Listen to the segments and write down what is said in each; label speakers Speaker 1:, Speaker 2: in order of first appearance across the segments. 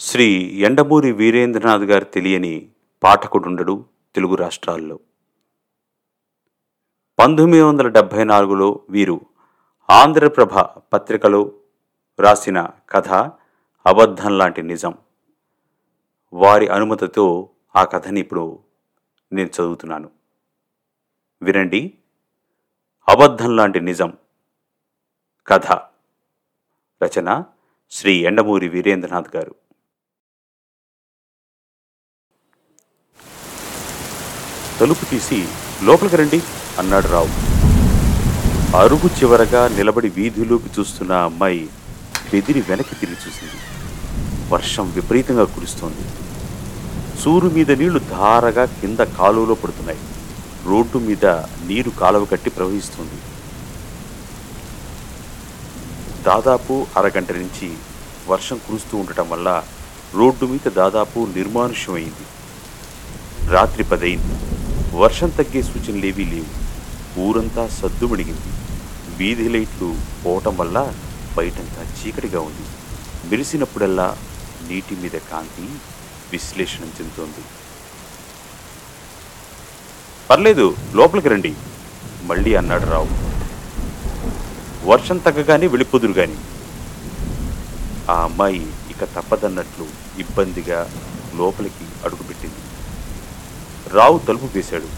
Speaker 1: శ్రీ ఎండమూరి వీరేంద్రనాథ్ గారు తెలియని పాఠకుడుండడు తెలుగు రాష్ట్రాల్లో. పంతొమ్మిది వందల డెబ్భై నాలుగులో వీరు ఆంధ్రప్రభ పత్రికలో రాసిన కథ అబద్ధం లాంటి నిజం. వారి అనుమతితో ఆ కథని ఇప్పుడు నేను చదువుతున్నాను. వినండి. అబద్ధం లాంటి నిజం. కథ. రచన శ్రీ ఎండమూరి వీరేంద్రనాథ్ గారు. తలుపు తీసి లోపలికి రండి అన్నాడు రావు. అరుగు చివరగా నిలబడి వీధిలోకి చూస్తున్న అమ్మాయి బెదిరి వెనక్కి తిరిగి చూసింది. వర్షం విపరీతంగా కురుస్తోంది. సూరు మీద నీళ్ళు ధారగా కింద కాలువలో పడుతున్నాయి. రోడ్డు మీద నీరు కాలువ కట్టి ప్రవహిస్తుంది. దాదాపు అరగంట నుంచి వర్షం కురుస్తూ ఉండటం వల్ల రోడ్డు మీద దాదాపు నిర్మానుష్యమైంది. రాత్రి పదైంది. వర్షం తగ్గే సూచనలేవీ లేవు. ఊరంతా సద్దుమణిగింది వీధి లైట్లు పోవటం వల్ల బయటంతా చీకటిగా ఉంది. మెరిసినప్పుడల్లా నీటి మీద కాంతి విశ్లేషణ చెందుతోంది. పర్లేదు లోపలికి రండి. మళ్ళీ అన్నాడు రావు. వర్షం తగ్గగానే వెళ్ళిపోదురు గాని. ఆ అమ్మాయి ఇక తప్పదన్నట్లు ఇబ్బందిగా లోపలికి అడుగుపెట్టింది. రావు తలుపు వేశాడు.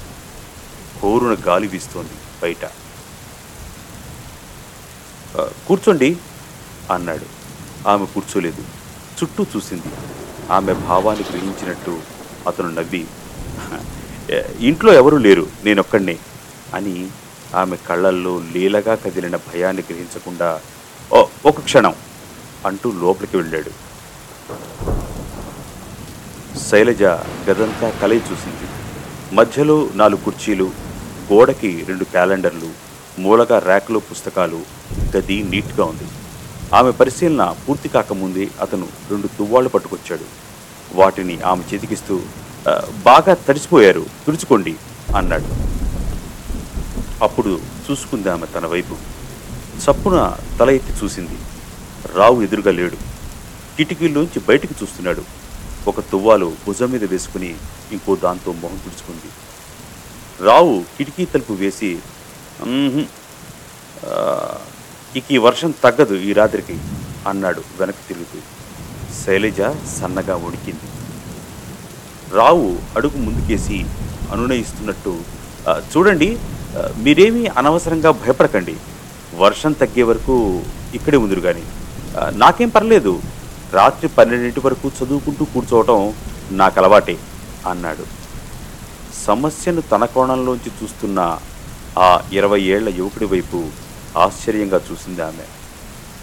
Speaker 1: కోరున గాలి వీస్తోంది బయట. కూర్చోండి అన్నాడు. ఆమె కూర్చోలేదు. చుట్టూ చూసింది. ఆమె భావాన్ని గ్రహించినట్టు అతను నవ్వి ఇంట్లో ఎవరూ లేరు నేనొక్కడినే అని ఆమె కళ్ళల్లో లీలగా కదిలిన భయాన్ని గ్రహించకుండా "ఓ ఒక క్షణం అంటూ లోపలికి వెళ్ళాడు. శైలజ గదంతా కలయి చూసింది. మధ్యలో నాలుగు కుర్చీలు గోడకి రెండు క్యాలెండర్లు మూలగా ర్యాక్లో పుస్తకాలు గది నీట్గా ఉంది. ఆమె పరిశీలన పూర్తి కాకముందే అతను రెండు తువ్వాళ్ళు పట్టుకొచ్చాడు. వాటిని ఆమె చేతికిస్తూ బాగా తడిసిపోయారు తుడుచుకోండి అన్నాడు. అప్పుడు చూసుకుంది ఆమె తన వైపు. చప్పున తల ఎత్తి చూసింది. రావు ఎదురుగా లేడు. కిటికీలోంచి బయటికి చూస్తున్నాడు. ఒక తువ్వాలు భుజం మీద వేసుకుని ఇంకో దాంతో మొహం తుడుచుకుంది. రావు కిటికీ తలుపు వేసి ఇక ఈ వర్షం తగ్గదు ఈ రాత్రికి అన్నాడు వెనక్కి తిరుగుతూ. శైలజ సన్నగా ఉడికింది. రావు అడుగు ముందుకేసి అనునయిస్తున్నట్టు చూడండి మీరేమీ అనవసరంగా భయపడకండి. వర్షం తగ్గే వరకు ఇక్కడే ఉందిరు కానీ నాకేం పర్లేదు. రాత్రి పన్నెండింటి వరకు చదువుకుంటూ కూర్చోవటం నాకు అలవాటే అన్నాడు. సమస్యను తన కోణంలోంచి చూస్తున్న ఆ ఇరవై ఏళ్ళ యువకుడి వైపు ఆశ్చర్యంగా చూసింది ఆమె.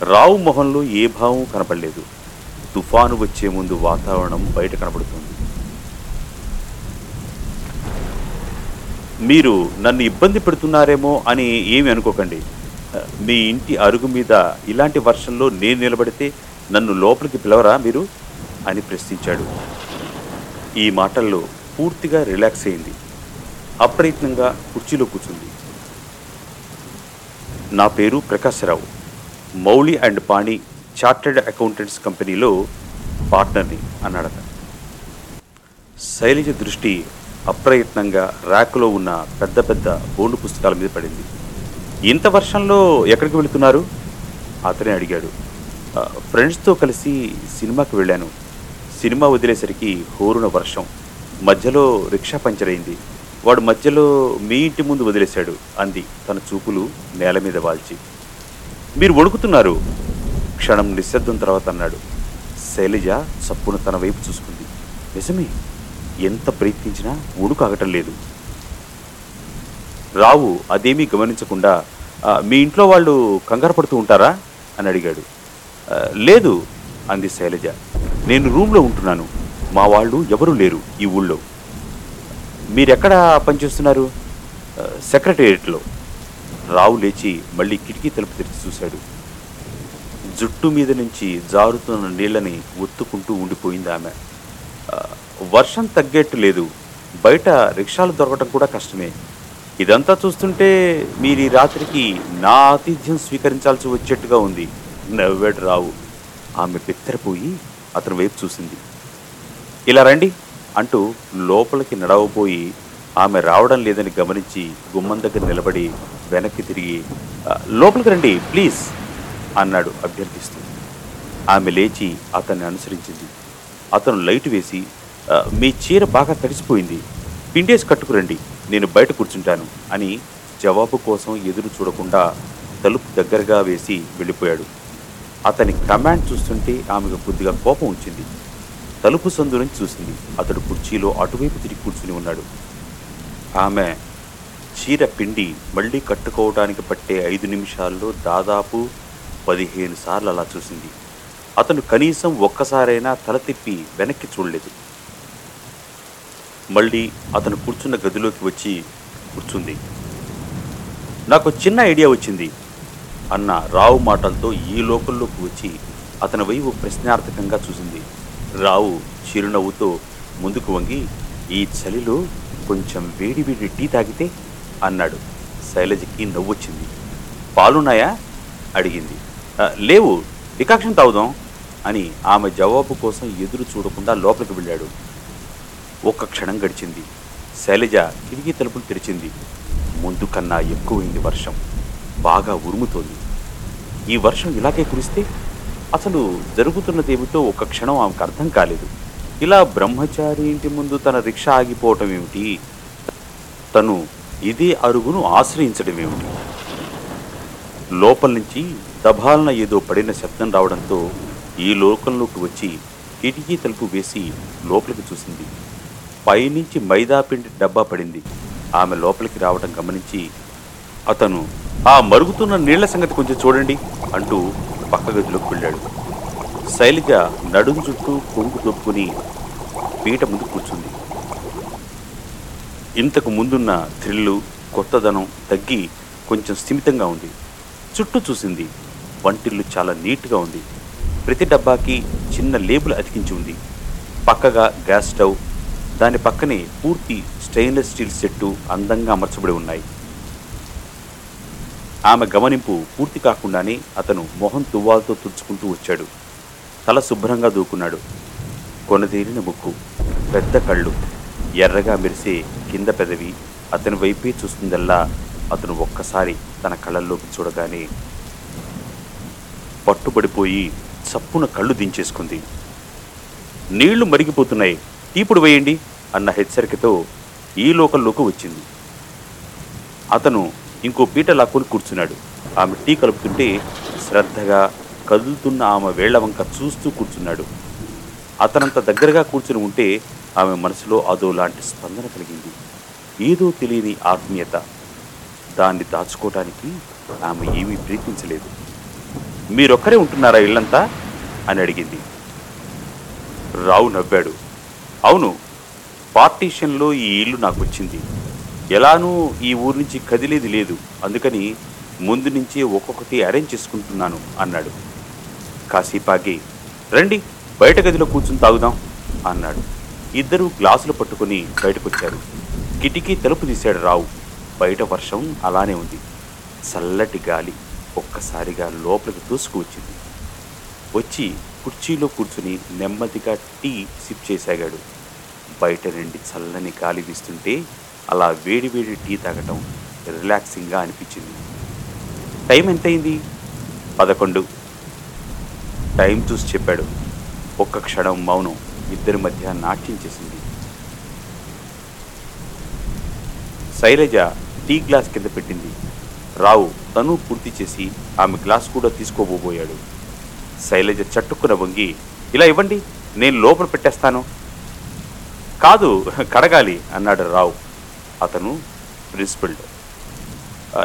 Speaker 1: రావు మొహంలో ఏ భావం కనపడలేదు. తుఫాను వచ్చే ముందు వాతావరణం బయట కనబడుతుంది. మీరు నన్ను ఇబ్బంది పెడుతున్నారేమో అని ఏమి అనుకోకండి. మీ ఇంటి అరుగు మీద ఇలాంటి వర్షంలో నేను నిలబడితే నన్ను లోపలికి పిలవరా మీరు? అని ప్రశ్నించాడు. ఈ మాటల్లో పూర్తిగా రిలాక్స్ అయింది. అప్రయత్నంగా కుర్చీలో కూర్చుంది. నా పేరు Prakash Rao. Mouli and Pani chartered accountants కంపెనీలో పార్ట్నర్ని అన్నాడట. శైలజ దృష్టి అప్రయత్నంగా ర్యాకులో ఉన్న పెద్ద పెద్ద బోండు పుస్తకాల మీద పడింది. ఇంత వర్షంలో ఎక్కడికి వెళుతున్నారు? అతనే అడిగాడు. ఫ్రెండ్స్తో కలిసి సినిమాకి వెళ్ళాను. సినిమా వదిలేసరికి హోరున వర్షం. మధ్యలో రిక్షా పంచర్ అయింది. వాడు మధ్యలో మీ ఇంటి ముందు వదిలేశాడు అంది. తన చూపులు నేల మీద వాల్చి. మీరు వణుకుతున్నారు. క్షణం నిశ్శబ్దం తర్వాత అన్నాడు. శైలజ చప్పున తన వైపు చూసుకుంది. నిజమే. ఎంత ప్రయత్నించినా వణుకు ఆగటం లేదు. రావు అదేమీ గమనించకుండా మీ ఇంట్లో వాళ్ళు కంగారు పడుతూ ఉంటారా? అని అడిగాడు. లేదు అంది శైలజ. నేను రూమ్లో ఉంటున్నాను. మా వాళ్ళు ఎవరూ లేరు ఈ ఊళ్ళో. మీరెక్కడ పనిచేస్తున్నారు సెక్రటేరియట్లో. రావు లేచి మళ్ళీ కిటికీ తలుపు తెరిచి చూశాడు. జుట్టు మీద నుంచి జారుతున్న నీళ్ళని ఒత్తుకుంటూ ఉండిపోయింది ఆమె. వర్షం తగ్గేట్టు లేదు. బయట రిక్షాలు దొరకటం కూడా కష్టమే. ఇదంతా చూస్తుంటే మీరు ఈ రాత్రికి నా ఆతిథ్యం స్వీకరించాల్సి వచ్చేట్టుగా ఉంది. నవ్వాడు రావు. ఆమె బిత్తరపోయి అతని వైపు చూసింది. ఇలా రండి అంటూ లోపలికి నడవబోయి ఆమె రావడం లేదని గమనించి గుమ్మం దగ్గర నిలబడి వెనక్కి తిరిగి లోపలికి రండి ప్లీజ్ అన్నాడు అభ్యర్థిస్తూ. ఆమె లేచి అతన్ని అనుసరించింది. అతను లైట్ వేసి మీ చీర బాగా తడిసిపోయింది. పిండేసి కట్టుకురండి నేను బయట కూర్చుంటాను అని జవాబు కోసం ఎదురు చూడకుండా తలుపు దగ్గరగా వేసి వెళ్ళిపోయాడు. అతని కమాండ్ చూస్తుంటే ఆమెకు కొద్దిగా కోపం వచ్చింది. తలుపు సందు నుంచి చూసింది. అతడు కుర్చీలో అటువైపు తిరిగి కూర్చుని ఉన్నాడు. ఆమె చీర పిండి మళ్ళీ కట్టుకోవడానికి పట్టే ఐదు నిమిషాల్లో దాదాపు పదిహేను సార్లు అలా చూసింది. అతను కనీసం ఒక్కసారైనా తల తిప్పి వెనక్కి చూడలేదు. మళ్ళీ అతను కూర్చున్న గదిలోకి వచ్చి కూర్చుంది. నాకు చిన్న ఐడియా వచ్చింది. అన్న రావు మాటలతో ఈ లోకంలోకి వచ్చి అతని వైపు ప్రశ్నార్థకంగా చూసింది. రావు చిరునవ్వుతో ముందుకు వంగి ఈ చలిలో కొంచెం వేడి వేడి టీ తాగితే? అన్నాడు. శైలజకి నవ్వొచ్చింది. పాలున్నాయా? అడిగింది. లేవు. డికాక్షన్ తాగుదాం అని ఆమె జవాబు కోసం ఎదురు చూడకుండా లోపలికి వెళ్ళాడు. ఒక్క క్షణం గడిచింది. శైలజ కిటికీ తలుపులు తెరిచింది. ముందు కన్నా ఎక్కువైంది వర్షం. బాగా ఉరుముతోంది. ఈ వర్షం ఇలాగే కురిస్తే అసలు జరుగుతున్నదేమిటో ఒక క్షణం ఆమెకు అర్థం కాలేదు. ఇలా బ్రహ్మచారి ఇంటి ముందు తన రిక్షా ఆగిపోవటం ఏమిటి? తను ఇదే అరుగును ఆశ్రయించడం ఏమిటి లోపల నుంచి దభాలన ఏదో పడిన శబ్దం రావడంతో ఈ లోకంలోకి వచ్చి కిటికీ తలుపు వేసి లోపలికి చూసింది. పైనుంచి మైదాపిండి డబ్బా పడింది. ఆమె లోపలికి రావడం గమనించి అతను ఆ మరుగుతున్న నీళ్ళ సంగతి కొంచెం చూడండి అంటూ పక్క గదిలోకి వెళ్ళాడు. శైలిక నడుం చుట్టూ కొంగు దొప్పుకుని పీట ముందు కూర్చుంది. ఇంతకు ముందున్న థ్రిల్లు కొత్తదనం తగ్గి కొంచెం స్థిమితంగా ఉంది. చుట్టూ చూసింది వంటిల్లు చాలా నీట్గా ఉంది. ప్రతి డబ్బాకి చిన్న లేబుల్ అతికించి ఉంది. పక్కగా గ్యాస్ స్టవ్ దాని పక్కనే పూర్తి స్టెయిన్లెస్ స్టీల్ సెట్టు అందంగా అమర్చబడి ఉన్నాయి. ఆమె గమనింపు పూర్తి కాకుండానే అతను మొహం తువ్వాలతో తుడుచుకుంటూ వచ్చాడు. తల శుభ్రంగా దూకున్నాడు. కొనతీరిన ముక్కు పెద్ద కళ్ళు ఎర్రగా మెరిసే కింద పెదవి అతని వైపే చూస్తుందల్లా అతను ఒక్కసారి తన కళ్ళల్లోకి చూడగానే పట్టుబడిపోయి చప్పున కళ్ళు దించేసుకుంది. నీళ్ళు మరిగిపోతున్నాయి. తీపుడు వేయండి అన్న హెచ్చరికతో ఈ లోకల్లోకి వచ్చింది. అతను ఇంకో పీట లాక్కొని కూర్చున్నాడు. ఆమె టీ కలుపుతుంటే శ్రద్ధగా కదులుతున్న ఆమె వేళ్ళ వంక చూస్తూ కూర్చున్నాడు. అతనంత దగ్గరగా కూర్చుని ఉంటే ఆమె మనసులో అదో లాంటి స్పందన కలిగింది. ఏదో తెలియని ఆత్మీయత. దాన్ని దాచుకోవటానికి ఆమె ఏమీ ప్రీతించలేదు మీరొక్కరే ఉంటున్నారా ఇల్లంతా? అని అడిగింది. రావు నవ్వాడు. అవును పార్టీషన్లో ఈ ఇల్లు నాకు వచ్చింది ఎలానూ ఈ ఊరి నుంచి కదిలేది లేదు. అందుకని ముందు నుంచే ఒక్కొక్కటి అరేంజ్ చేసుకుంటున్నాను అన్నాడు. కాసేపాగి రండి బయట గదిలో కూర్చుని తాగుదాం అన్నాడు. ఇద్దరూ గ్లాసులు పట్టుకుని బయటకొచ్చారు. కిటికీ తలుపు తీశాడు రావు. బయట వర్షం అలానే ఉంది. చల్లటి గాలి ఒక్కసారిగా లోపలికి దూసుకు వచ్చింది. వచ్చి కుర్చీలో కూర్చుని నెమ్మదిగా టీ సిప్ చేసాగాడు. బయట నుండి చల్లని గాలి వీస్తుంటే అలా వేడి వేడి టీ తాగటం రిలాక్సింగ్గా అనిపించింది. టైం ఎంతైంది పదకొండు. టైం చూసి చెప్పాడు. ఒక్క క్షణం మౌనం ఇద్దరి మధ్య నాట్యం చేసింది. శైలజ టీ గ్లాస్ కింద పెట్టింది. రావు తను పూర్తి చేసి ఆమె గ్లాస్ కూడా తీసుకోబోబోయాడు. శైలజ చట్టుకున వంగి ఇలా ఇవ్వండి నేను లోపల పెట్టేస్తాను. కాదు కడగాలి అన్నాడు రావు. అతను ప్రిన్సిపల్డ్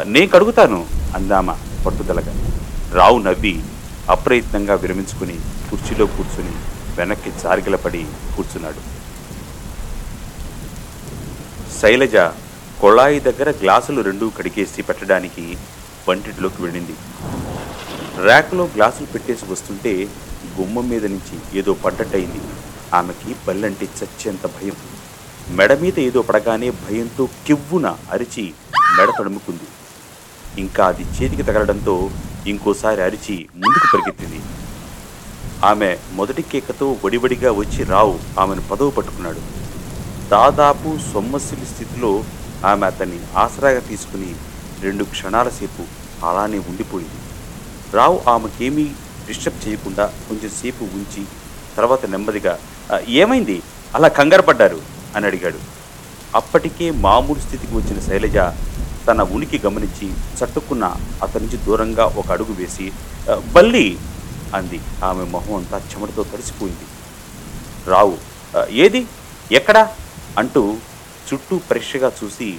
Speaker 1: నేను కడుగుతాను అందామ పట్టుదలగా. రావు నవ్వి అప్రయత్నంగా విరమించుకుని కుర్చీలో కూర్చుని వెనక్కి జారిగలపడి కూర్చున్నాడు. శైలజ కొళాయి దగ్గర గ్లాసులు రెండూ కడిగేసి పెట్టడానికి వంటింట్లోకి వెళ్ళింది. ర్యాక్లో గ్లాసులు పెట్టేసి వస్తుంటే గుమ్మం మీద నుంచి ఏదో పడ్డట్టయింది. ఆమెకి బల్లంటే చచ్చేంత భయం. మెడ మీద ఏదో పడగానే భయంతో కివ్వున అరిచి మెడ తడుముకుంది. ఇంకా అది చేతికి తగలడంతో ఇంకోసారి అరిచి ముందుకు పరిగెత్తింది. ఆమె మొదటి కేకతో వడివడిగా వచ్చి రావు ఆమెను పదవు పట్టుకున్నాడు. దాదాపు సొమ్మసిలి స్థితిలో ఆమె అతన్ని ఆసరాగా తీసుకుని రెండు క్షణాల సేపు అలానే ఉండిపోయింది. రావు ఆమెకేమీ డిస్టర్బ్ చేయకుండా కొంచెం సేపు ఉంచి తర్వాత నెమ్మదిగా ఏమైంది? అలా కంగారు పడ్డారు. అని అడిగాడు. అప్పటికే మామూలు స్థితికి వచ్చిన శైలజ తన ఉనికి గమనించి చట్టుకున్న అతని నుంచి దూరంగా ఒక అడుగు వేసి బల్లి అంది. ఆమె మొహం అంతా చెమటతో తడిసిపోయింది. రావు ఏది? ఎక్కడా? అంటూ చుట్టూ పరీక్షగా చూసి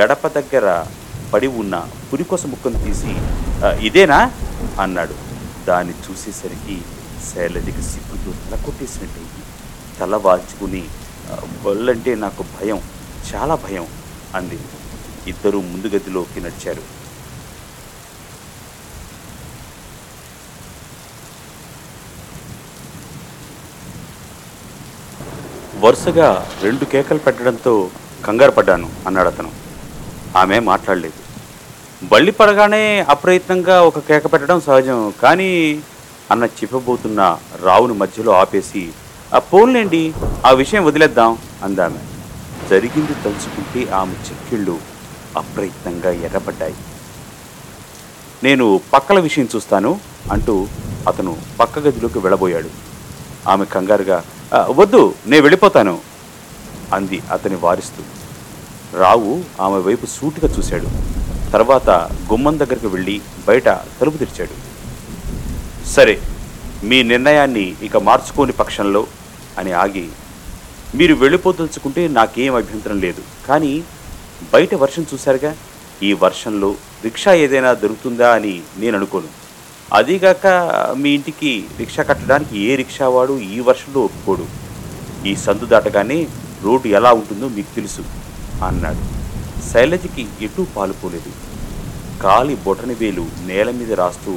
Speaker 1: గడప దగ్గర పడి ఉన్న పురికొస ముక్కను తీసి ఇదేనా? అన్నాడు. దాన్ని చూసేసరికి శైలజకి సిగ్గుతో తల కొట్టేసినట్టయింది. తల వాల్చుకుని బళ్ళంటే నాకు భయం చాలా భయం అంది. ఇద్దరూ ముందు గదిలోకి నడిచారు. వరుసగా రెండు కేకలు పెట్టడంతో కంగారు పడ్డాను అన్నాడు అతను. ఆమె మాట్లాడలేదు. బళ్ళి పడగానే అప్రయత్నంగా ఒక కేక పెట్టడం సహజం కానీ అన్న చెప్పబోతున్న రావుని మధ్యలో ఆపేసి ఆ పోన్లేండి ఆ విషయం వదిలేద్దాం అందామె. జరిగింది తలుచుకుంటే ఆమె చెక్కిళ్ళు అప్రయత్నంగా ఎర్రబడ్డాయి. నేను పక్కల విషయం చూస్తాను అంటూ అతను పక్క గదిలోకి వెళ్ళబోయాడు. ఆమె కంగారుగా వద్దు నేను వెళ్ళిపోతాను అంది అతని వారిస్తూ. రావు ఆమె వైపు సూటిగా చూశాడు. తర్వాత గుమ్మం దగ్గరికి వెళ్ళి బయట తలుపు తెరిచాడు. సరే మీ నిర్ణయాన్ని ఇక మార్చుకోని పక్షంలో అని ఆగి మీరు వెళ్ళిపోదలుచుకుంటే నాకేం అభ్యంతరం లేదు. కానీ బయట వర్షం చూశారుగా? ఈ వర్షంలో రిక్షా ఏదైనా దొరుకుతుందా అని నేను అనుకోను. అదీగాక మీ ఇంటికి రిక్షా కట్టడానికి ఏ రిక్షావాడు ఈ వర్షంలో ఒప్పుకోడు. ఈ సందు దాటగానే రోడ్డు ఎలా ఉంటుందో మీకు తెలుసు అన్నాడు. శైలజకి ఎటూ పాలుపోలేదు కాలి బొటని వేలు నేల మీద రాస్తూ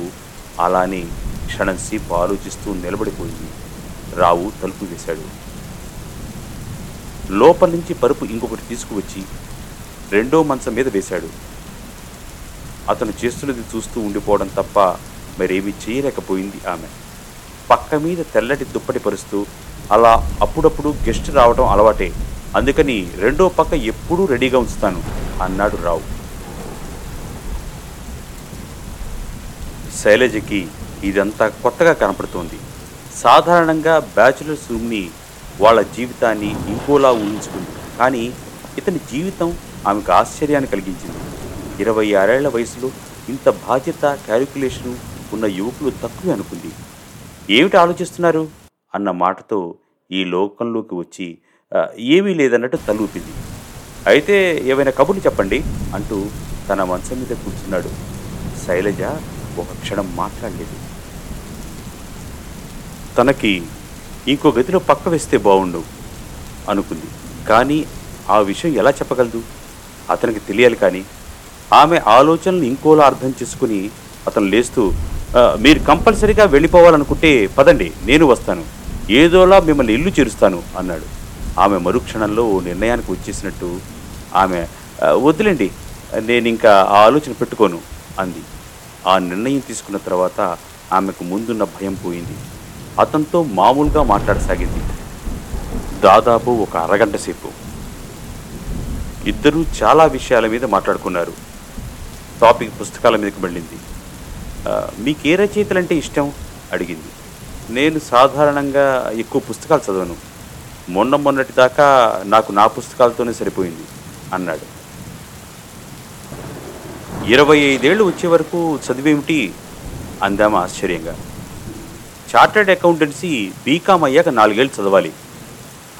Speaker 1: అలానే క్షణంసేపు ఆలోచిస్తూ నిలబడిపోయింది. రావు తలుపు వేశాడు. లోపల నుంచి పరుపు ఇంకొకటి తీసుకువచ్చి రెండో మంచం మీద వేశాడు. అతను చేస్తున్నది చూస్తూ ఉండిపోవడం తప్ప మరేమీ చేయలేకపోయింది ఆమె. పక్క మీద తెల్లటి దుప్పటి పరుస్తూ అలా అప్పుడప్పుడు గెస్ట్ రావడం అలవాటే. అందుకని రెండో పక్క ఎప్పుడూ రెడీగా ఉంచుతాను అన్నాడు రావు. శైలజకి ఇదంతా కొత్తగా కనపడుతోంది. సాధారణంగా బ్యాచులర్స్ రూమ్ని వాళ్ళ జీవితాన్ని ఇంకోలా ఊహించుకుంది. కానీ ఇతని జీవితం ఆమెకు ఆశ్చర్యాన్ని కలిగించింది. ఇరవై ఆరేళ్ళ వయసులో ఇంత బాధ్యత క్యాలిక్యులేషను ఉన్న యువకులు తక్కువే అనుకుంది. ఏమిటి ఆలోచిస్తున్నారు? అన్న మాటతో ఈ లోకంలోకి వచ్చి ఏమీ లేదన్నట్టు తలూపింది. అయితే ఏవైనా కబుర్లు చెప్పండి అంటూ తన మంచం మీద కూర్చున్నాడు. శైలజ ఒక క్షణం మాట్లాడలేదు. తనకి ఇంకో గదిలో పక్క వేస్తే బాగుండు అనుకుంది. కానీ ఆ విషయం ఎలా చెప్పగలదు? అతనికి తెలియాలి కానీ. ఆమె ఆలోచనలు ఇంకోలా అర్థం చేసుకుని అతను లేస్తూ మీరు కంపల్సరీగా వెళ్ళిపోవాలనుకుంటే పదండి నేను వస్తాను. ఏదోలా మిమ్మల్ని ఇల్లు చేరుస్తాను అన్నాడు. ఆమె మరుక్షణంలో ఓ నిర్ణయానికి వచ్చేసినట్టు ఆమె వదిలేండి వద్దులేండి నేను ఇంకా ఆ ఆలోచన పెట్టుకోను అంది. ఆ నిర్ణయం తీసుకున్న తర్వాత ఆమెకు ముందున్న భయం పోయింది. అతనితో మామూలుగా మాట్లాడసాగింది. దాదాపు ఒక అరగంట సేపు. ఇద్దరూ చాలా విషయాల మీద మాట్లాడుకున్నారు. టాపిక్ పుస్తకాల మీదకి వెళ్ళింది. మీకు ఏ రచయితలంటే ఇష్టం? అడిగింది. నేను సాధారణంగా ఎక్కువ పుస్తకాలు చదవను. మొన్న మొన్నటి దాకా నాకు నా పుస్తకాలతోనే సరిపోయింది అన్నాడు. ఇరవై ఐదేళ్ళు వచ్చే వరకు చదివేమిటి? అందామా ఆశ్చర్యంగా. చార్టర్డ్ అకౌంటెన్సీ బీకామ్ అయ్యాక నాలుగేళ్ళు చదవాలి.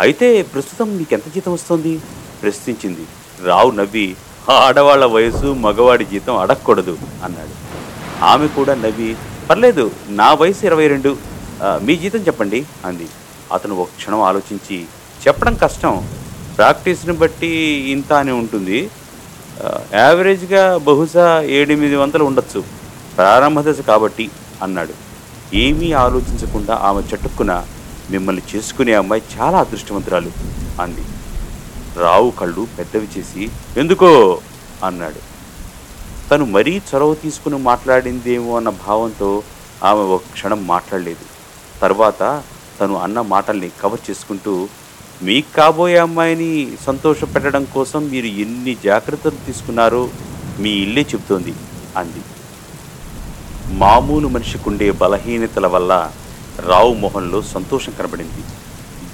Speaker 1: అయితే ప్రస్తుతం నీకు ఎంత జీతం వస్తుంది? ప్రశ్నించింది. రావు నవ్వి ఆడవాళ్ళ వయసు మగవాడి జీతం అడగకూడదు అన్నాడు. ఆమె కూడా నవ్వి పర్లేదు నా వయసు ఇరవై రెండు. మీ జీతం చెప్పండి అంది. అతను ఒక క్షణం ఆలోచించి చెప్పడం కష్టం. ప్రాక్టీస్ని బట్టి ఇంత అని ఉంటుంది. యావరేజ్గా బహుశా ఏడెనిమిది వందలు ఉండొచ్చు. ప్రారంభ దశ కాబట్టి అన్నాడు. ఏమీ ఆలోచించకుండా ఆమె చటుక్కున మిమ్మల్ని చేసుకునే అమ్మాయి చాలా అదృష్టవంతురాలు అంది. రావు కళ్ళు పెద్దవి చేసి ఎందుకో? అన్నాడు. తను మరీ చొరవ తీసుకుని మాట్లాడిందేమో అన్న భావంతో ఆమె ఒక క్షణం మాట్లాడలేదు. తర్వాత తను అన్న మాటల్ని కవర్ చేసుకుంటూ మీకు కాబోయే అమ్మాయిని సంతోషపెట్టడం కోసం మీరు ఎన్ని జాగ్రత్తలు తీసుకున్నారో మీ ఇల్లే చెబుతోంది అంది. మామూలు మనిషికుండే బలహీనతల వల్ల రావు మొహంలో సంతోషం కనబడింది.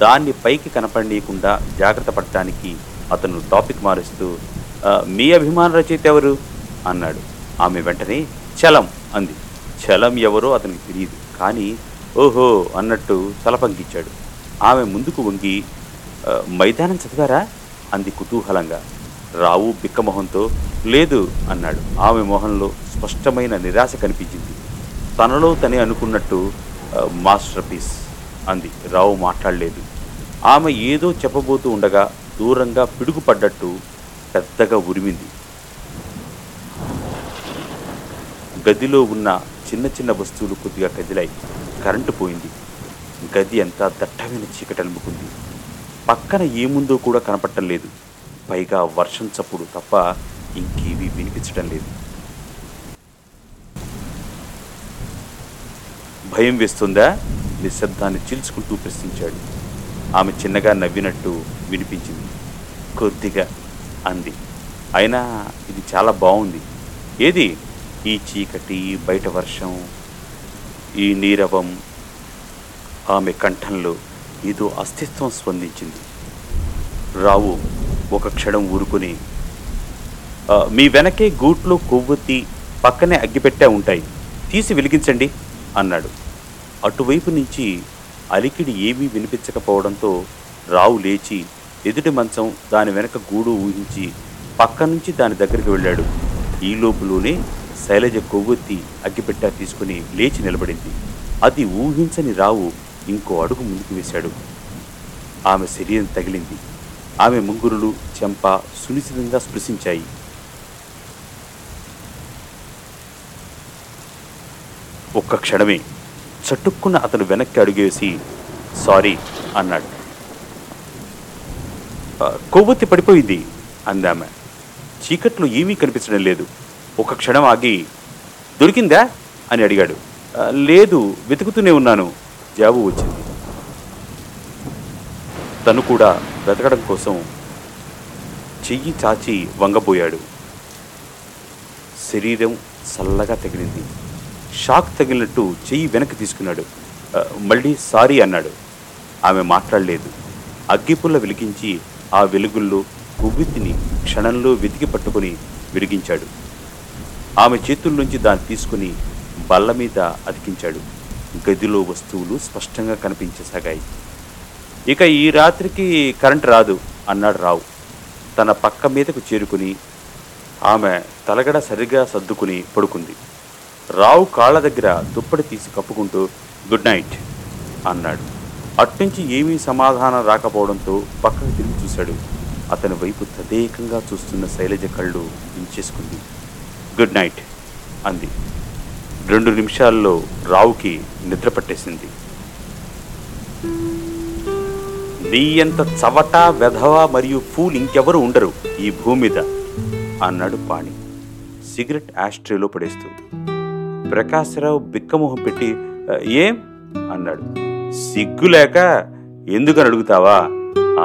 Speaker 1: దాన్ని పైకి కనపడనీయకుండా జాగ్రత్త పడటానికి అతను టాపిక్ మారుస్తూ మీ అభిమాన రచయిత ఎవరు? అన్నాడు. ఆమె వెంటనే చలం అంది. చలం ఎవరో అతనికి తెలియదు కానీ ఓహో అన్నట్టు తలపంకిచ్చాడు ఆమె ముందుకు వంగి మైదానం చదివారా? అంది కుతూహలంగా. రావు బిక్కమొహంతో లేదు అన్నాడు. ఆమె మొహంలో స్పష్టమైన నిరాశ కనిపించింది. తనలో తనే అనుకున్నట్టు మాస్టర్ పీస్ అంది. రావు మాట్లాడలేదు. ఆమె ఏదో చెప్పబోతూ ఉండగా దూరంగా పిడుగుపడ్డట్టు పెద్దగా ఉరిమింది. గదిలో ఉన్న చిన్న చిన్న వస్తువులు కొద్దిగా కదిలాయి. కరెంటు పోయింది. గది అంతా దట్టమైన చీకటి అలుముకుంది పక్కన ఏముందో కూడా కనపడటం లేదు పైగా వర్షం చప్పుడు తప్ప ఇంకేవీ వినిపించడం లేదు. భయం వేస్తుందా? నిశ్శబ్దాన్ని చీల్చుకుంటూ ప్రశ్నించాడు. ఆమె చిన్నగా నవ్వినట్టు వినిపించింది. కొద్దిగా అంది. అయినా ఇది చాలా బాగుంది ఏది? ఈ చీకటి బయట వర్షం ఈ నీరవం ఆమె కంఠంలో ఏదో అస్తిత్వం స్పందించింది. రావు ఒక క్షణం ఊరుకుని మీ వెనకే గూట్లో కొవ్వొత్తి పక్కనే అగ్గిపెట్టే ఉంటాయి. తీసి వెలిగించండి అన్నాడు. అటువైపు నుంచి అలికిడి ఏమీ వినిపించకపోవడంతో రావు లేచి ఎదుటి మంచం దాని వెనక గూడు ఊహించి పక్క నుంచి దాని దగ్గరికి వెళ్ళాడు. ఈ లోపులోనే శైలజ కొవ్వొత్తి అగ్గిపెట్టా తీసుకుని లేచి నిలబడింది. అది ఊహించని రావు ఇంకో అడుగు ముందుకు వేశాడు. ఆమె శరీరం తగిలింది. ఆమె ముంగురులు చెంప సునిశ్చితంగా స్పృశించాయి. ఒక్క క్షణమే చటుక్కున అతను వెనక్కి అడుగేసి సారీ అన్నాడు. కొవ్వొత్తి పడిపోయింది అందామె. చీకట్లో ఏమీ కనిపించడం లేదు. ఒక క్షణం ఆగి దొరికిందా? అని అడిగాడు. లేదు వెతుకుతూనే ఉన్నాను. జాబు వచ్చింది. తను కూడా బ్రతకడం కోసం చెయ్యి చాచి వంగబోయాడు. శరీరం చల్లగా తగిలింది. షాక్ తగిలినట్టు చెయ్యి వెనక్కి తీసుకున్నాడు. మళ్ళీ సారీ అన్నాడు. ఆమె మాట్లాడలేదు. అగ్గిపుల్ల వెలిగించి ఆ వెలుగుల్లో కొవ్వెత్తిని క్షణంలో వెతికి పట్టుకుని విరిగించాడు. ఆమె చేతుల్లోంచి దాన్ని తీసుకుని బల్ల మీద అతికించాడు. గదిలో వస్తువులు స్పష్టంగా కనిపించసాగాయి. ఇక ఈ రాత్రికి కరెంట్ రాదు అన్నాడు రావు. తన పక్క మీదకు చేరుకుని ఆమె తలగడ సరిగా సర్దుకుని పడుకుంది. రావు కాళ్ళ దగ్గర దుప్పటి తీసి కప్పుకుంటూ గుడ్ నైట్ అన్నాడు. అట్నుంచి ఏమీ సమాధానం రాకపోవడంతో పక్కకు తిరిగి చూశాడు. అతని వైపు తదేకంగా చూస్తున్న శైలజ కళ్ళు ఇంచేసుకుంది గుడ్ నైట్ అంది. రెండు నిమిషాల్లో రావుకి నిద్ర పట్టేసింది. నీయంత చవట వెధవ మరియు ఫూల్ ఇంకెవరు ఉండరు ఈ భూమి మీద అన్నాడు పాణి. సిగరెట్ ఆస్ట్రేలో పడేస్తూ. ప్రకాశరావు బిక్కమొహం పెట్టి ఏం అన్నాడు. సిగ్గు లేక ఎందుకని అడుగుతావా?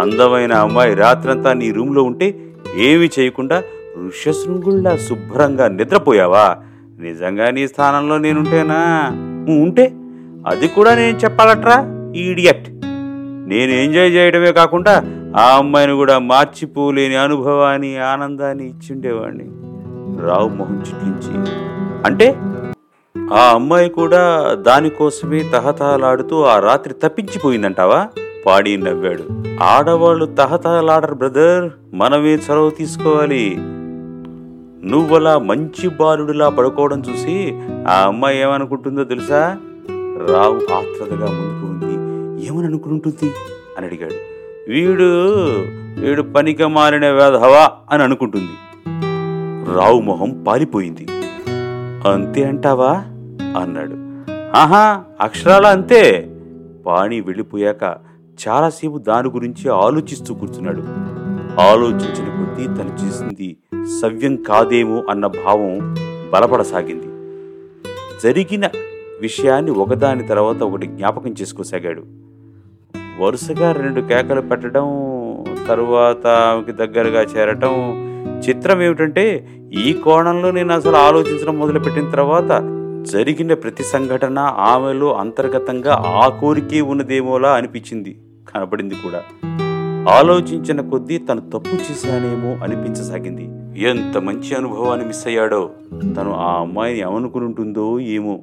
Speaker 1: అందమైన అమ్మాయి రాత్రంతా నీ రూమ్లో ఉంటే ఏమీ చేయకుండా ఋష్యశృంగుల్లా శుభ్రంగా నిద్రపోయావా? నిజంగా నీ స్థానంలో నేనుంటేనా? ఉంటే? అది కూడా నేను చెప్పాలట్రా ఈడియట్. నేను ఎంజాయ్ చేయడమే కాకుండా ఆ అమ్మాయిని కూడా మార్చిపోలేని అనుభవాన్ని ఆనందాన్ని ఇచ్చిండేవాడిని. రావు మొహం చిట్లించి అంటే ఆ అమ్మాయి కూడా దానికోసమే తహతహలాడుతూ ఆ రాత్రి తప్పించిపోయిందంటావా? పాడి నవ్వాడు. ఆడవాళ్ళు తహతహలాడరు బ్రదర్. మనమే చొరవ తీసుకోవాలి. నువ్వలా మంచి బాలుడిలా పడుకోవడం చూసి ఆ అమ్మాయి ఏమనుకుంటుందో తెలుసా? రావు ఆత్రతగా ముందుకు ఉంది ఏమని అనుకుంటుంది అని అడిగాడు. వీడు వీడు పనిక మారిన వేధవా అని అనుకుంటుంది. రావు మొహం పాలిపోయింది. అంతే అంటావా? అన్నాడు. ఆహా అక్షరాల అంతే. పాణి వెళ్ళిపోయాక చాలాసేపు దాని గురించి ఆలోచిస్తూ కూర్చున్నాడు. ఆలోచించిన కొద్దీ తను చేసింది సవ్యం కాదేమో అన్న భావం బలపడసాగింది. జరిగిన విషయాన్ని ఒకదాని తర్వాత ఒకటి జ్ఞాపకం చేసుకోసాగాడు. వరుసగా రెండు కేకలు పెట్టడం తరువాత ఆమెకి దగ్గరగా చేరటం. చిత్రం ఏమిటంటే ఈ కోణంలో నేను అసలు ఆలోచించడం మొదలుపెట్టిన తర్వాత జరిగిన ప్రతి సంఘటన ఆమెలో అంతర్గతంగా ఆ కోరికే ఉన్నదేమోలా అనిపించింది కనపడింది కూడా. ఆలోచించిన కొద్దీ తను తప్పు చేశానేమో అనిపించసాగింది. ఎంత మంచి అనుభవాన్ని మిస్ అయ్యాడో తను ఆ అమ్మాయిని ఏమనుకుని ఉంటుందో ఏమో.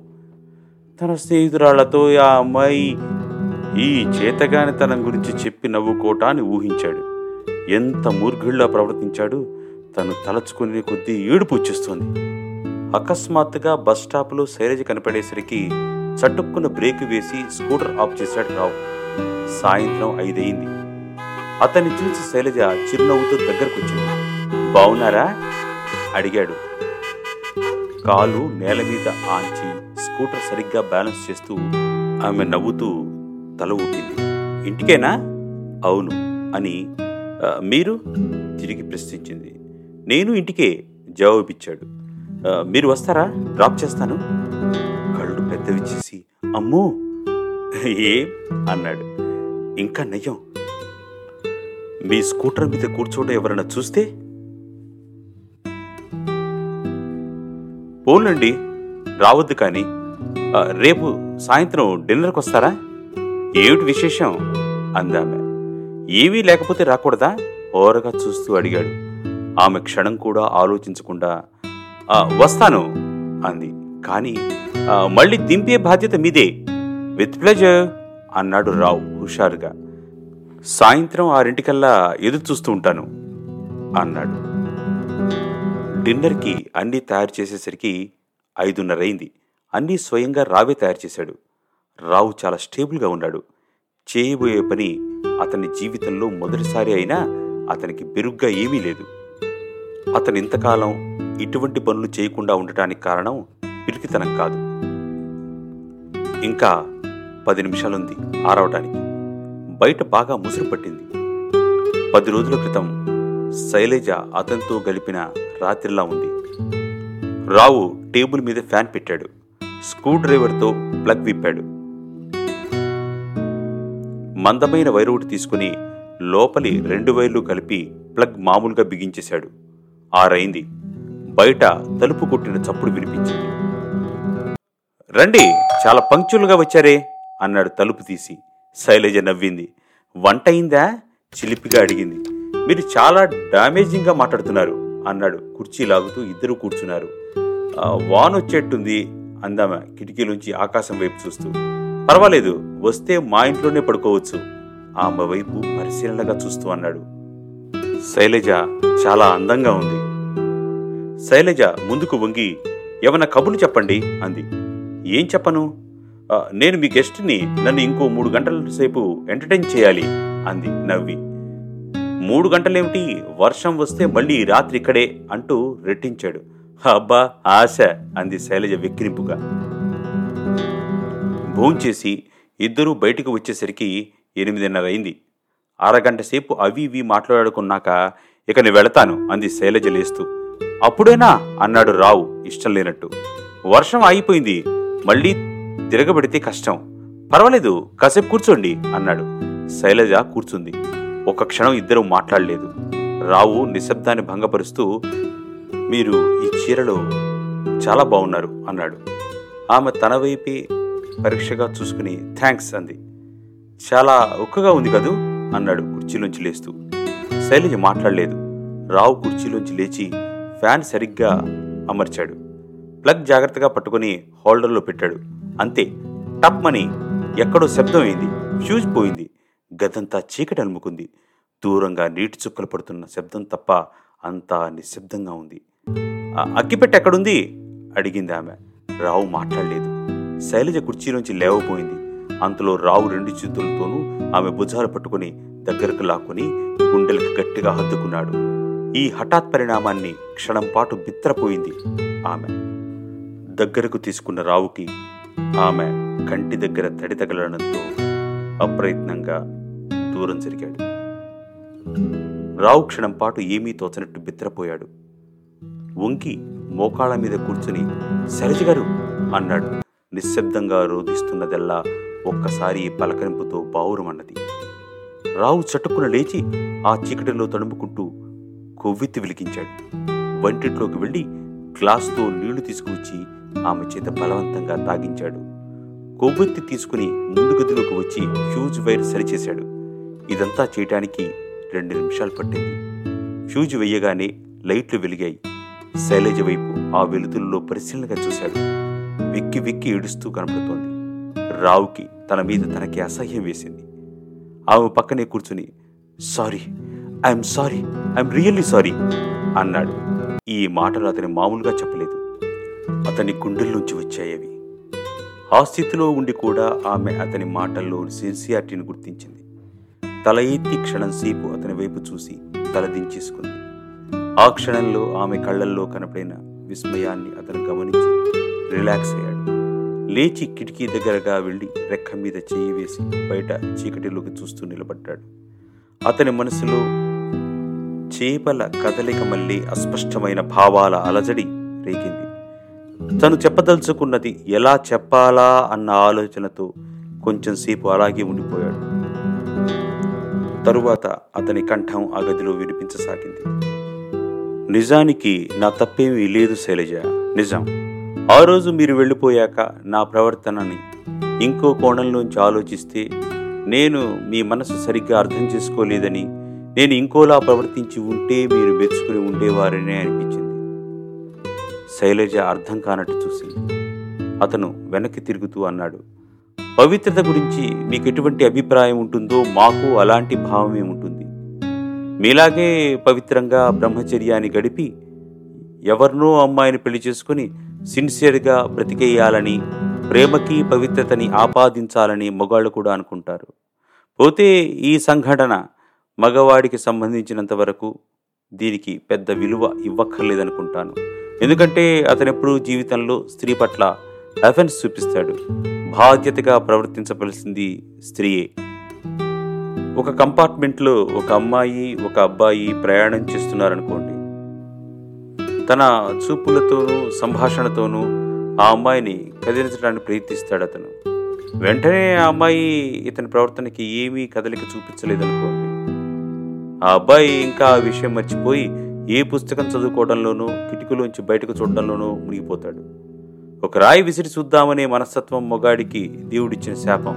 Speaker 1: తన స్నేహితురాళ్ళతో ఆ అమ్మాయి ఈ చేతగాని తన గురించి చెప్పి నవ్వుకోటాన్ని ఊహించాడు. ఎంత మూర్ఘుల్లా ప్రవర్తించాడు తను తలచుకునే కొద్దీ ఏడుపు వచ్చేస్తోంది. అకస్మాత్తుగా బస్ స్టాప్లో శైలజ కనపడేసరికి చటుక్కున బ్రేక్ వేసి స్కూటర్ ఆఫ్ చేశాడు రావు. సాయంత్రం ఐదయింది. అతన్ని చూసి శైలజ చిరునవ్వుతో దగ్గరకు వచ్చింది బావున్నారా? అడిగాడు. కాలు నేల మీద ఆంచి స్కూటర్ సరిగ్గా బ్యాలెన్స్ చేస్తూ ఆమె నవ్వుతూ తల ఊపింది. ఇంటికేనా? అవును అని మీరు తిరిగి ప్రశ్నించింది. నేను ఇంటికే జవాబిచ్చాడు మీరు వస్తారా? డ్రాప్ చేస్తాను. కళ్ళు పెద్దవి చేసి అమ్మో! ఏం? అన్నాడు. ఇంకా నయ్యం. మీ స్కూటర్ మీద కూర్చోవడం ఎవరైనా చూస్తే? పోలండి రావద్దు కానీ రేపు సాయంత్రం డిన్నర్కి వస్తారా ఏమిటి విశేషం? అందామె. ఏమీ లేకపోతే రాకూడదా? ఓరగా చూస్తూ అడిగాడు. ఆమె క్షణం కూడా ఆలోచించకుండా వస్తాను అంది. కానీ మళ్ళీ దింపే బాధ్యత మీదే. విత్ ప్లెజర్ అన్నాడు రావు హుషారుగా. సాయంత్రం ఆరింటికల్లా ఎదురు చూస్తూ ఉంటాను అన్నాడు. డిన్నర్కి అన్నీ తయారు చేసేసరికి ఐదున్నరైంది అన్నీ స్వయంగా రావే తయారు చేశాడు. రావు చాలా స్టేబుల్గా ఉన్నాడు చేయబోయే పని అతని జీవితంలో మొదటిసారి అయినా అతనికి బెరుగ్గా ఏమీ లేదు. అతను ఇంతకాలం ఇటువంటి పనులు చేయకుండా ఉండటానికి కారణం పిరికితనం కాదు. ఇంకా పది నిమిషాలుంది ఆరవటానికి. బయట బాగా ముసురు పట్టింది. పది రోజుల క్రితం శైలజ అతనితో గడిపిన రాత్రిలా ఉంది. రావు టేబుల్ మీద ఫ్యాన్ పెట్టాడు. స్క్రూ డ్రైవర్తో ప్లగ్ విప్పాడు. మందమైన వైరువుటి తీసుకుని లోపలి రెండు వైర్లు కలిపి ప్లగ్ మామూలుగా బిగించేశాడు. ఆరైంది. బయట తలుపు కొట్టిన చప్పుడు వినిపించింది. రండి చాలా పంక్చువల్గా వచ్చారే అన్నాడు తలుపు తీసి. శైలజ నవ్వింది. వంట అయిందా? చిలిపిగా అడిగింది. మీరు చాలా డామేజింగ్గా మాట్లాడుతున్నారు అన్నాడు. కుర్చీ లాగుతూ ఇద్దరు కూర్చున్నారు. వానొచ్చేట్టుంది అందామ వచ్చేట్టుంది అందామె కిటికీలోంచి ఆకాశం వైపు చూస్తూ. పర్వాలేదు వస్తే మా ఇంట్లోనే పడుకోవచ్చు. ఆమె వైపు పరిశీలనగా చూస్తూ అన్నాడు. శైలజ చాలా అందంగా ఉంది. శైలజ ముందుకు వంగి ఏమన్నా కబుర్లు చెప్పండి అంది. ఏం చెప్పను? నేను మీ గెస్ట్ని నన్ను ఇంకో మూడు గంటల సేపు ఎంటర్టైన్ చేయాలి అంది నవ్వి. మూడు గంటలేమిటి? వర్షం వస్తే మళ్ళీ రాత్రి ఇక్కడే అంటూ రెట్టించాడు. అబ్బా ఆశ అంది శైలజ వెక్కిరింపుగా భోంచేసి ఇద్దరూ బయటకు వచ్చేసరికి ఎనిమిదిన్నర అయింది అరగంట సేపు అవి ఇవి మాట్లాడుకున్నాక ఇక నేను వెళతాను అంది శైలజ లేస్తూ. అప్పుడేనా? అన్నాడు రావు ఇష్టం లేనట్టు. వర్షం ఆగిపోయింది. మళ్ళీ తిరగబడితే కష్టం. పర్వాలేదు కాసేపు కూర్చోండి అన్నాడు. శైలజ కూర్చుంది. ఒక క్షణం ఇద్దరూ మాట్లాడలేదు. రావు నిశ్శబ్దాన్ని భంగపరుస్తూ మీరు ఈ చీరలో చాలా బాగున్నారు అన్నాడు. ఆమె తన వైపే పరీక్షగా చూసుకుని థ్యాంక్స్ అంది. చాలా ఉక్కగా ఉంది కదూ? అన్నాడు కుర్చీలోంచి లేస్తూ. శైలజ మాట్లాడలేదు. రావు కుర్చీలోంచి లేచి ఫ్యాన్ సరిగ్గా అమర్చాడు. ప్లగ్ జాగ్రత్తగా పట్టుకుని హోల్డర్లో పెట్టాడు. అంతే టప్మని ఎక్కడో శబ్దం అయింది ఫ్యూజ్ పోయింది. గదంతా చీకటి అలుముకుంది. దూరంగా నీటి చుక్కలు పడుతున్న శబ్దం తప్ప అంతా నిశ్శబ్దంగా ఉంది. "ఆ అగ్గిపెట్టె ఎక్కడుంది? అడిగింది ఆమె. రావు మాట్లాడలేదు. శైలజ కుర్చీలోంచి లేవబోయింది. అంతలో రావు రెండు చేతులతోనూ ఆమె భుజాలు పట్టుకుని దగ్గరకు లాక్కుని గుండెలకు గట్టిగా హత్తుకున్నాడు. ఈ హఠాత్ పరిణామాన్ని క్షణం పాటు బిత్తరపోయింది ఆమె. దగ్గరకు తీసుకున్న రావుకి ఆమె కంటి దగ్గర తడి తగలడంతో అప్రయత్నంగా దూరం జరిగాడు. రావు క్షణం పాటు ఏమీ తోచనట్టు బిత్తరపోయాడు వంకి మోకాళ్ళ మీద కూర్చుని శైలజ గారు అన్నాడు. నిశ్శబ్దంగా రోధిస్తున్నదెల్లా ఒక్కసారి పలకరింపుతో బావురమన్నది రావు చటుక్కున లేచి ఆ చీకటిలో తడుముకుంటూ కొవ్వెత్తి వెలిగించాడు. వంటింట్లోకి వెళ్ళి గ్లాస్తో నీళ్ళు తీసుకువచ్చి ఆమె చేత బలవంతంగా తాగించాడు. కొవ్వెత్తి తీసుకుని ముందు గదిలోకి వచ్చి ఫ్యూజ్ వైర్ సరిచేశాడు. ఇదంతా చేయటానికి రెండు నిమిషాలు పట్టింది. ఫ్యూజ్ వెయ్యగానే లైట్లు వెలిగాయి. శైలజ వైపు ఆ వెలుతుల్లో పరిశీలనగా చూశాడు. విక్కి విక్కి ఏడుస్తూ కనపడుతోంది రావుకి తన మీద తనకి అసహ్యం వేసింది. ఆమె పక్కనే కూర్చుని sorry I'm sorry I'm really sorry అన్నాడు. ఈ మాటలు అతని మామూలుగా చెప్పలేదు. అతని గుండెల్లోంచి వచ్చాయవి ఆ స్థితిలో ఉండి కూడా ఆమె అతని మాటల్లో సిన్సియారిటీని గుర్తించింది. తల ఎత్తి క్షణం సేపు అతని వైపు చూసి తల దించేసుకుంది. ఆ క్షణంలో ఆమె కళ్ళల్లో కనపడిన విస్మయాన్ని అతను గమనించి రిలాక్స్ అయ్యాడు. లేచి కిటికీ దగ్గరగా వెళ్ళి రెక్క మీద చేయి వేసి బయట చీకటిలోకి చూస్తూ నిలబడ్డాడు. అతని మనసులో చేపల కదలిక మళ్ళీ అస్పష్టమైన భావాల అలజడి రేగింది. తను చెప్పదలుచుకున్నది ఎలా చెప్పాలా అన్న ఆలోచనతో కొంచెం సేపు అలాగే ఉండిపోయాడు. తరువాత అతని కంఠం ఆ గదిలో వినిపించసాగింది. నిజానికి నా తప్పేమీ లేదు శైలజ. నిజం. ఆ రోజు మీరు వెళ్ళిపోయాక నా ప్రవర్తనని ఇంకో కోణం నుంచి ఆలోచిస్తే నేను మీ మనసు సరిగ్గా అర్థం చేసుకోలేదని నేను ఇంకోలా ప్రవర్తించి ఉంటే మీరు మెచ్చుకుని ఉండేవారనే అనిపించింది. శైలజ అర్థం కానట్టు చూసింది. అతను వెనక్కి తిరుగుతూ అన్నాడు పవిత్రత గురించి మీకు ఎటువంటి అభిప్రాయం ఉంటుందో మాకు అలాంటి భావమే ఉంటుంది. మీలాగే పవిత్రంగా బ్రహ్మచర్యాన్ని గడిపి ఎవరినో అమ్మాయిని పెళ్ళి చేసుకుని సిన్సియర్గా బ్రతికేయాలని ప్రేమకి పవిత్రతని ఆపాదించాలని మగాళ్ళు కూడా అనుకుంటారు. పోతే ఈ సంఘటన మగవాడికి సంబంధించినంత వరకు దీనికి పెద్ద విలువ ఇవ్వక్కర్లేదనుకుంటాను. ఎందుకంటే అతనెప్పుడూ జీవితంలో స్త్రీ పట్ల అఫెన్స్ చూపిస్తాడు. బాధ్యతగా ప్రవర్తించవలసింది స్త్రీయే. ఒక కంపార్ట్మెంట్లో ఒక అమ్మాయి ఒక అబ్బాయి ప్రయాణం చేస్తున్నారనుకోండి తన చూపులతోనూ సంభాషణతోనూ ఆ అమ్మాయిని కదిలించడానికి ప్రయత్నిస్తాడు అతను. వెంటనే ఆ అమ్మాయి ఇతని ప్రవర్తనకి ఏమీ కదలిక చూపించలేదనుకోండి. ఆ అబ్బాయి ఇంకా ఆ విషయం మర్చిపోయి ఏ పుస్తకం చదువుకోవడంలోనూ కిటికీలోంచి బయటకు చూడడంలోనూ మునిగిపోతాడు. ఒక రాయి విసిరి చూద్దామనే మనస్తత్వం మొగాడికి దేవుడిచ్చిన శాపం.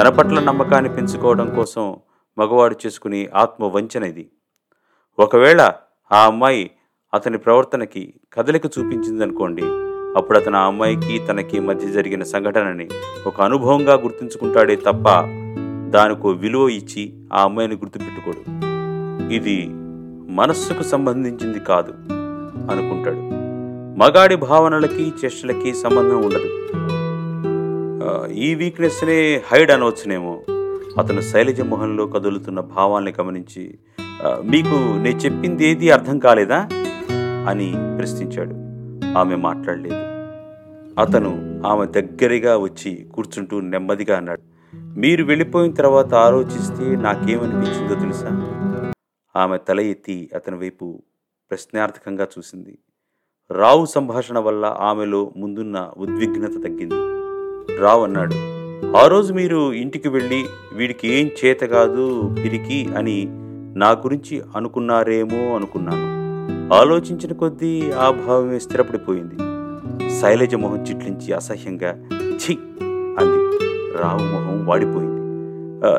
Speaker 1: తన పట్ల నమ్మకాన్ని పెంచుకోవడం కోసం మగవాడు చేసుకునే ఆత్మ వంచన ఇది. ఒకవేళ ఆ అమ్మాయి అతని ప్రవర్తనకి కదలిక చూపించిందనుకోండి అప్పుడు అతను ఆ అమ్మాయికి తనకి మధ్య జరిగిన సంఘటనని ఒక అనుభవంగా గుర్తుంచుకుంటాడే తప్ప దానికో విలువ ఇచ్చి ఆ అమ్మాయిని గుర్తుపెట్టుకోడు. ఇది మనస్సుకు సంబంధించింది కాదు అనుకుంటాడు. మగాడి భావనలకి చేష్టలకి సంబంధం ఉండదు. ఈ వీక్నెస్నే హైడ్ అనవచ్చునేమో. అతను శైలజ మొహంలో కదులుతున్న భావాల్ని గమనించి మీకు నేను చెప్పింది ఏది అర్థం కాలేదా అని ప్రశ్నించాడు. ఆమె మాట్లాడలేదు. అతను ఆమె దగ్గరగా వచ్చి కూర్చుంటూ నెమ్మదిగా అన్నాడు మీరు వెళ్ళిపోయిన తర్వాత ఆలోచిస్తే నాకేమనిపించిందో తెలుసా? ఆమె తల ఎత్తి అతని వైపు ప్రశ్నార్థకంగా చూసింది. రావు సంభాషణ వల్ల ఆమెలో ముందున్న ఉద్విగ్నత తగ్గింది. రావు అన్నాడు ఆ రోజు మీరు ఇంటికి వెళ్ళి వీడికి ఏం చేత కాదు పిరికి అని నా గురించి అనుకున్నారేమో అనుకున్నాను. ఆలోచించిన కొద్దీ ఆ భావమే స్థిరపడిపోయింది. శైలజ మొహం చిట్లించి అసహ్యంగా ఛీ! అంది. రావు మొహం వాడిపోయింది.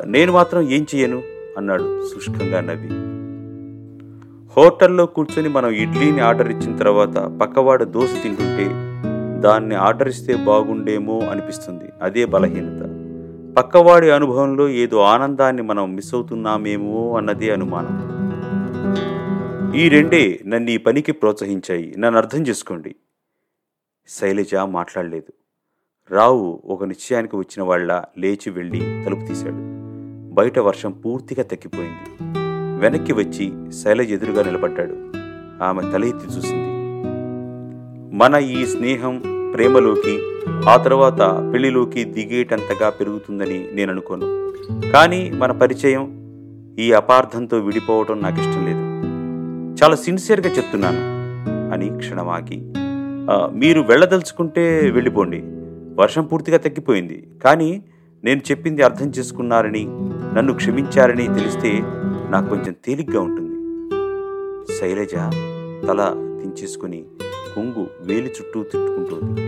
Speaker 1: నేను మాత్రం ఏం చేయను అన్నాడు శుష్కంగా నవ్వి. హోటల్లో కూర్చొని మనం ఇడ్లీని ఆర్డర్ ఇచ్చిన తర్వాత పక్కవాడు దోశ తింటుంటే దాన్ని ఆర్డర్ ఇస్తే బాగుండేమో అనిపిస్తుంది. అదే బలహీనత. పక్కవాడి అనుభవంలో ఏదో ఆనందాన్ని మనం మిస్ అవుతున్నామేమో అన్నదే అనుమానం. ఈ రెండే నన్ను ఈ పనికి ప్రోత్సహించాయి. నన్ను అర్థం చేసుకోండి. శైలజ మాట్లాడలేదు. రావు ఒక నిశ్చయానికి వచ్చిన వాళ్ళ లేచి వెళ్ళి తలుపు తీశాడు. బయట వర్షం పూర్తిగా తగ్గిపోయింది. వెనక్కి వచ్చి శైలజ ఎదురుగా నిలబడ్డాడు. ఆమె తల ఎత్తి చూసింది. మన ఈ స్నేహం ప్రేమలోకి ఆ తర్వాత పెళ్ళిలోకి దిగేటంతగా పెరుగుతుందని నేను అనుకోను. కానీ మన పరిచయం ఈ అపార్థంతో విడిపోవటం నాకు ఇష్టం లేదు. చాలా సిన్సియర్గా చెప్తున్నాను. అని క్షణమాకి మీరు వెళ్ళదలుచుకుంటే వెళ్ళిపోండి. వర్షం పూర్తిగా తగ్గిపోయింది. కానీ నేను చెప్పింది అర్థం చేసుకున్నారని నన్ను క్షమించారని తెలిస్తే నాకు కొంచెం తేలిగ్గా ఉంటుంది. శైలజ తల దించేసుకుని కొంగు వేలి చుట్టూ తిట్టుకుంటుంది.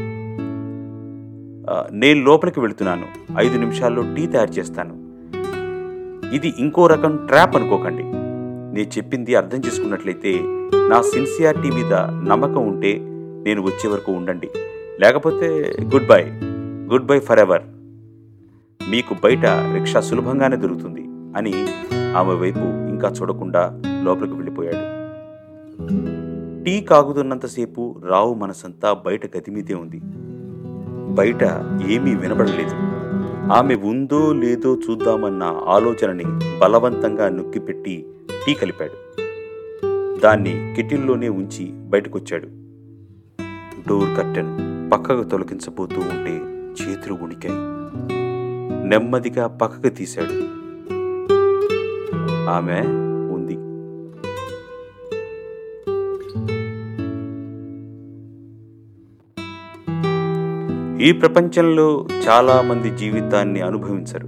Speaker 1: నేను లోపలికి వెళుతున్నాను. ఐదు నిమిషాల్లో టీ తయారు చేస్తాను. ఇది ఇంకో రకం ట్రాప్ అనుకోకండి. నేను చెప్పింది అర్థం చేసుకున్నట్లయితే నా సిన్సియారిటీ మీద నమ్మకం ఉంటే నేను వచ్చే వరకు ఉండండి. లేకపోతే goodbye. Goodbye forever మీకు బయట రిక్షా సులభంగానే దొరుకుతుంది అని ఆమె వైపు ఇంకా చూడకుండా లోపలికి వెళ్ళిపోయాడు. టీ కాగుతున్నంతసేపు రావు మనసంతా బయట గతిమీదే ఉంది. బయట ఏమీ వినబడలేదు. ఆమె ఉందో లేదో చూద్దామన్న ఆలోచనని బలవంతంగా నొక్కిపెట్టి టీ కలిపాడు. దాన్ని కిటిల్లోనే ఉంచి బయటకొచ్చాడు. డోర్ కర్టెన్ పక్కకు తొలగించబోతూ ఉంటే చేతులు ఉణికాయి నెమ్మదిగా పక్కకు తీశాడు. ఆమె ఈ ప్రపంచంలో చాలామంది జీవితాన్ని అనుభవించరు.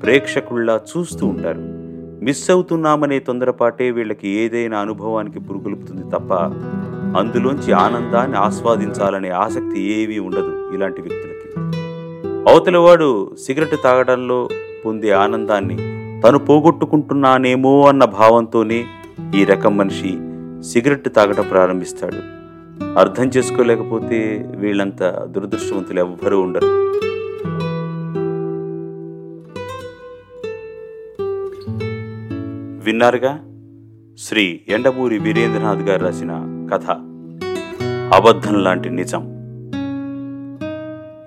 Speaker 1: ప్రేక్షకుల్లా చూస్తూ ఉంటారు. మిస్ అవుతున్నామనే తొందరపాటే వీళ్ళకి ఏదైనా అనుభవానికి పురుగులుపుతుంది తప్ప అందులోంచి ఆనందాన్ని ఆస్వాదించాలనే ఆసక్తి ఏమీ ఉండదు ఇలాంటి వ్యక్తులకి. అవతలవాడు సిగరెట్ తాగడంలో పొందే ఆనందాన్ని తను పోగొట్టుకుంటున్నానేమో అన్న భావంతోనే ఈ రకం మనిషి సిగరెట్ తాగడం ప్రారంభిస్తాడు. అర్థం చేసుకోలేకపోతే వీళ్ళంత దురదృష్టవంతులు ఎవ్వరూ ఉండరు. విన్నారుగా? శ్రీ ఎండమూరి వీరేంద్రనాథ్ గారు రాసిన కథ. అబద్ధం లాంటి నిజం.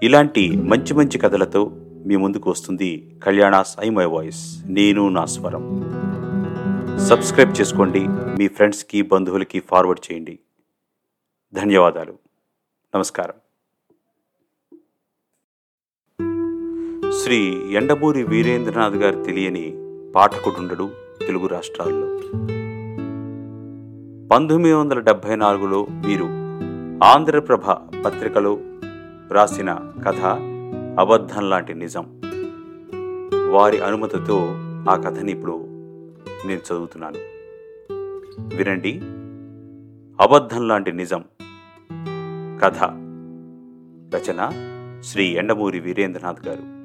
Speaker 1: ఇలాంటి మంచి మంచి కథలతో మీ ముందుకు వస్తుంది కళ్యాణాస్ ఐ మై వాయిస్. నేను నా స్వరం. సబ్స్క్రైబ్ చేసుకోండి. మీ ఫ్రెండ్స్కి బంధువులకి ఫార్వర్డ్ చేయండి. ధన్యవాదాలు. నమస్కారం. శ్రీ ఎండమూరి వీరేంద్రనాథ్ గారు తెలియని పాఠకుడుండడు తెలుగు రాష్ట్రాల్లో. పంతొమ్మిది వందల డెబ్భై నాలుగులో వీరు ఆంధ్రప్రభ పత్రికలో రాసిన కథ అబద్ధం లాంటి నిజం. వారి అనుమతితో ఆ కథని ఇప్పుడు నేను చదువుతున్నాను. వినండి. అబద్ధం లాంటి నిజం. కథ రచన శ్రీ ఎండమూరి వీరేంద్రనాథ్ గారు.